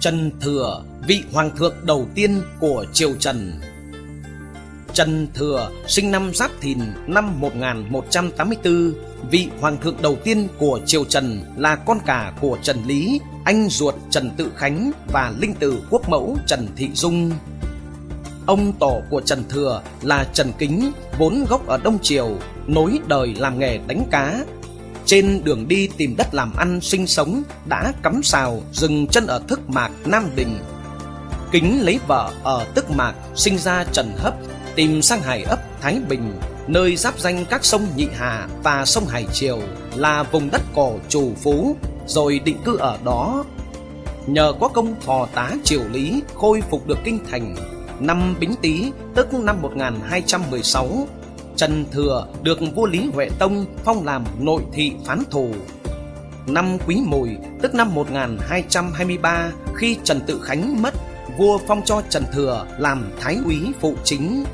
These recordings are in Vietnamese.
Trần Thừa, vị hoàng thượng đầu tiên của triều Trần. Trần Thừa sinh năm Giáp Thìn năm 1184, vị hoàng thượng đầu tiên của triều Trần là con cả của Trần Lý, anh ruột Trần Tự Khánh và linh tử quốc mẫu Trần Thị Dung. Ông tổ của Trần Thừa là Trần Kính, vốn gốc ở Đông Triều, nối đời làm nghề đánh cá. Trên đường đi tìm đất làm ăn sinh sống, đã cắm sào dừng chân ở Thức Mạc, Nam Đình. Kính lấy vợ ở Tức Mạc, sinh ra Trần Hấp, tìm sang Hải ấp Thái Bình, nơi giáp danh các sông Nhị Hà và sông Hải Triều là vùng đất cổ chủ phú, rồi định cư ở đó. Nhờ có công phò tá triều lý khôi phục được kinh thành, năm Bính Tý tức năm 1216, Trần Thừa được vua Lý Huệ Tông phong làm nội thị phán thủ. Năm Quý Mùi tức năm 1223 khi Trần Tự Khánh mất, vua phong cho Trần Thừa làm thái úy phụ chính.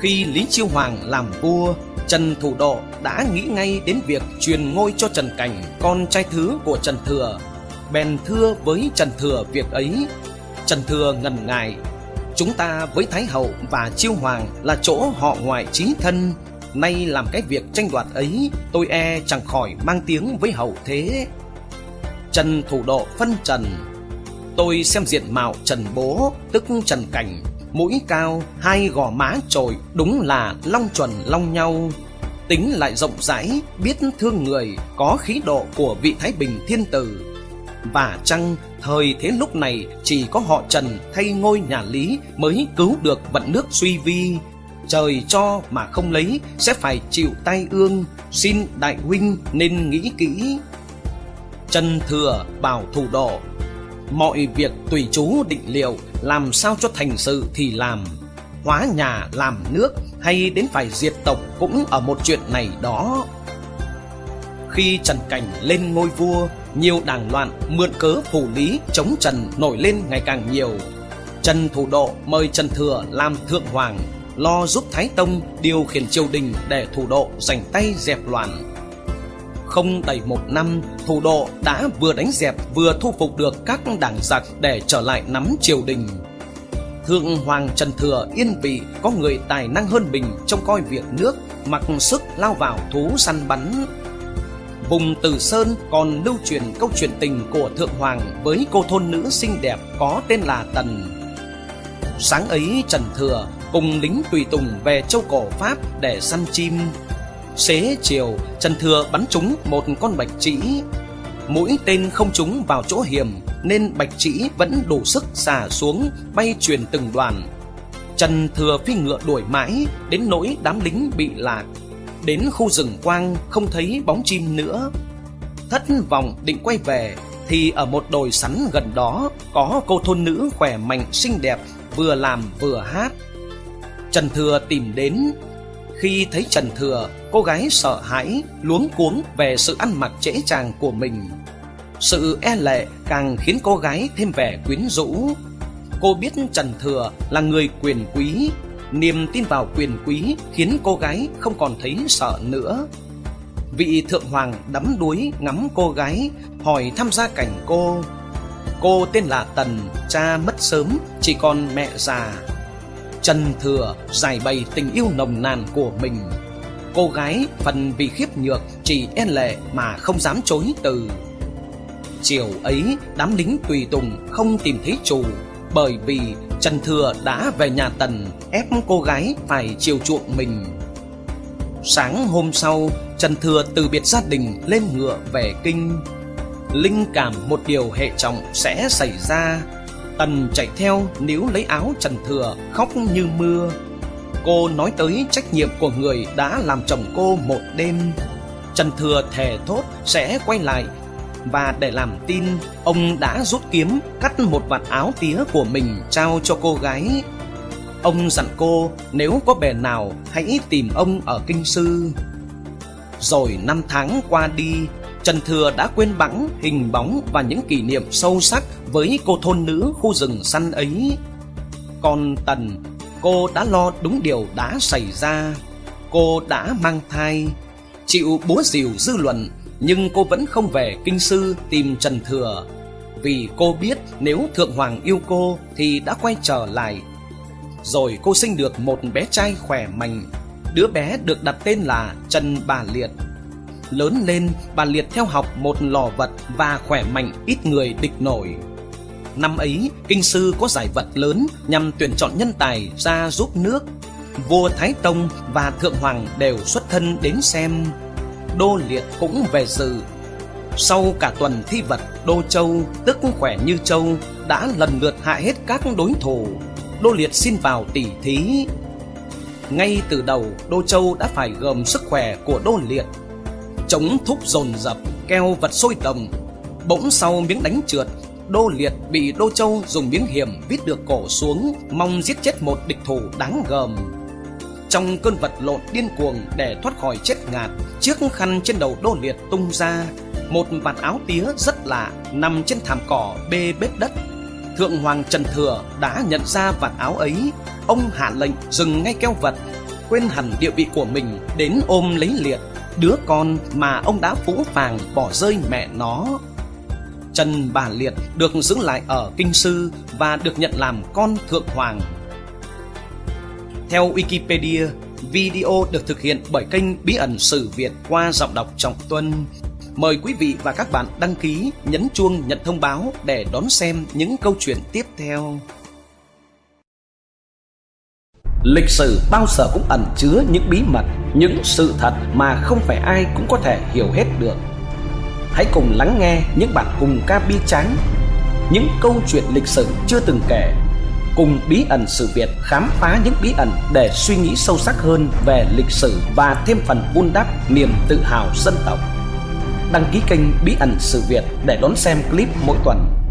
Khi Lý Chiêu Hoàng làm vua, Trần Thủ Độ đã nghĩ ngay đến việc truyền ngôi cho Trần Cảnh, con trai thứ của Trần Thừa. Bèn thưa với Trần Thừa việc ấy. Trần Thừa ngần ngại Chúng ta với Thái Hậu và Chiêu Hoàng là chỗ họ ngoại trí thân. Nay làm cái việc tranh đoạt ấy Tôi e chẳng khỏi mang tiếng với hậu thế. Trần Thủ Độ phân trần. Tôi xem diện mạo Trần Bố Tức Trần Cảnh. Mũi cao, hai gò má trồi Đúng là long chuẩn long nhau. Tính lại rộng rãi Biết thương người Có khí độ của vị Thái Bình thiên tử. Và chăng thời thế lúc này chỉ có họ Trần thay ngôi nhà Lý mới cứu được vận nước suy vi. Trời cho mà không lấy sẽ phải chịu tai ương, xin đại huynh nên nghĩ kỹ. Trần Thừa bảo thủ đỏ mọi việc tùy chú định liệu, làm sao cho thành sự thì làm. Hóa nhà làm nước hay đến phải diệt tộc cũng ở một chuyện này đó. Khi Trần Cảnh lên ngôi vua, nhiều đảng loạn mượn cớ phủ lý chống Trần nổi lên ngày càng nhiều. Trần Thủ Độ mời Trần Thừa làm thượng hoàng, lo giúp Thái Tông điều khiển triều đình để Thủ Độ giành tay dẹp loạn. Không đầy một năm, Thủ Độ đã vừa đánh dẹp vừa thu phục được các đảng giặc để trở lại nắm triều đình. Thượng Hoàng Trần Thừa yên vị có người tài năng hơn mình trong coi việc nước, mặc sức lao vào thú săn bắn Vùng Từ Sơn còn lưu truyền câu chuyện tình của Thượng Hoàng với cô thôn nữ xinh đẹp có tên là Tần. Sáng ấy Trần Thừa cùng lính tùy tùng về châu cổ Pháp để săn chim. Xế chiều, Trần Thừa bắn trúng một con bạch trĩ. Mũi tên không trúng vào chỗ hiểm nên bạch trĩ vẫn đủ sức xả xuống bay truyền từng đoàn. Trần Thừa phi ngựa đuổi mãi đến nỗi đám lính bị lạc Đến khu rừng quang không thấy bóng chim nữa. Thất vọng định quay về, Thì ở một đồi sắn gần đó Có cô thôn nữ khỏe mạnh, xinh đẹp, Vừa làm vừa hát. Trần Thừa tìm đến. Khi thấy Trần Thừa, Cô gái sợ hãi, Luống cuống về sự ăn mặc trễ tràng của mình. Sự e lệ càng khiến cô gái thêm vẻ quyến rũ. Cô biết Trần Thừa là người quyền quý Niềm tin vào quyền quý khiến cô gái không còn thấy sợ nữa. Vị thượng hoàng đắm đuối ngắm cô gái, hỏi thăm gia cảnh cô. Cô tên là Tần, cha mất sớm, chỉ còn mẹ già. Trần Thừa giải bày tình yêu nồng nàn của mình. Cô gái phần vì khiếp nhược chỉ e lệ mà không dám chối từ. Chiều ấy, đám lính tùy tùng không tìm thấy chủ bởi vì Trần Thừa đã về nhà Tần ép cô gái phải chiều chuộng mình. Sáng hôm sau, Trần Thừa từ biệt gia đình lên ngựa về kinh. Linh cảm một điều hệ trọng sẽ xảy ra. Tần chạy theo níu lấy áo Trần Thừa khóc như mưa. Cô nói tới trách nhiệm của người đã làm chồng cô một đêm. Trần Thừa thề thốt sẽ quay lại và để làm tin, ông đã rút kiếm cắt một vạt áo tía của mình trao cho cô gái. Ông dặn cô nếu có bè nào hãy tìm ông ở kinh sư. Rồi năm tháng qua đi, Trần Thừa đã quên bẵng hình bóng và những kỷ niệm sâu sắc với cô thôn nữ khu rừng săn ấy. Còn Tần, cô đã lo đúng điều đã xảy ra. Cô đã mang thai, chịu búa rìu dư luận nhưng cô vẫn không về kinh sư tìm Trần Thừa Vì cô biết nếu Thượng Hoàng yêu cô thì đã quay trở lại. Rồi cô sinh được một bé trai khỏe mạnh. Đứa bé được đặt tên là Trần Bà Liệt. Lớn lên, bà Liệt theo học một lò vật và khỏe mạnh ít người địch nổi. Năm ấy, kinh sư có giải vật lớn nhằm tuyển chọn nhân tài ra giúp nước. Vua Thái Tông và Thượng Hoàng đều xuất thân đến xem. Đô Liệt cũng về dự. Sau cả tuần thi vật, Đô Châu, tức khỏe như Châu, đã lần lượt hạ hết các đối thủ. Đô Liệt xin vào tỷ thí. Ngay từ đầu, Đô Châu đã phải gồm sức khỏe của Đô Liệt. Chống thúc dồn dập, keo vật sôi đồng. Bỗng sau miếng đánh trượt, Đô Liệt bị Đô Châu dùng miếng hiểm vít được cổ xuống, mong giết chết một địch thủ đáng gờm. Trong cơn vật lộn điên cuồng để thoát khỏi chết ngạt, chiếc khăn trên đầu Đô Liệt tung ra, một vạt áo tía rất lạ nằm trên thảm cỏ bê bết đất. Thượng Hoàng Trần Thừa đã nhận ra vạt áo ấy, ông hạ lệnh dừng ngay keo vật, quên hẳn địa vị của mình đến ôm lấy Liệt, đứa con mà ông đã phũ phàng bỏ rơi mẹ nó. Trần Bà Liệt được giữ lại ở Kinh Sư và được nhận làm con Thượng Hoàng. Theo Wikipedia, video được thực hiện bởi kênh Bí ẩn Sử Việt qua giọng đọc Trọng Tuân. Mời quý vị và các bạn đăng ký, nhấn chuông nhận thông báo để đón xem những câu chuyện tiếp theo. Lịch sử bao giờ cũng ẩn chứa những bí mật, những sự thật mà không phải ai cũng có thể hiểu hết được. Hãy cùng lắng nghe những bản hùng ca bi tráng, những câu chuyện lịch sử chưa từng kể cùng bí ẩn sự Việt khám phá những bí ẩn để suy nghĩ sâu sắc hơn về lịch sử và thêm phần vun đắp niềm tự hào dân tộc. Đăng ký kênh Bí ẩn sự Việt để đón xem clip mỗi tuần.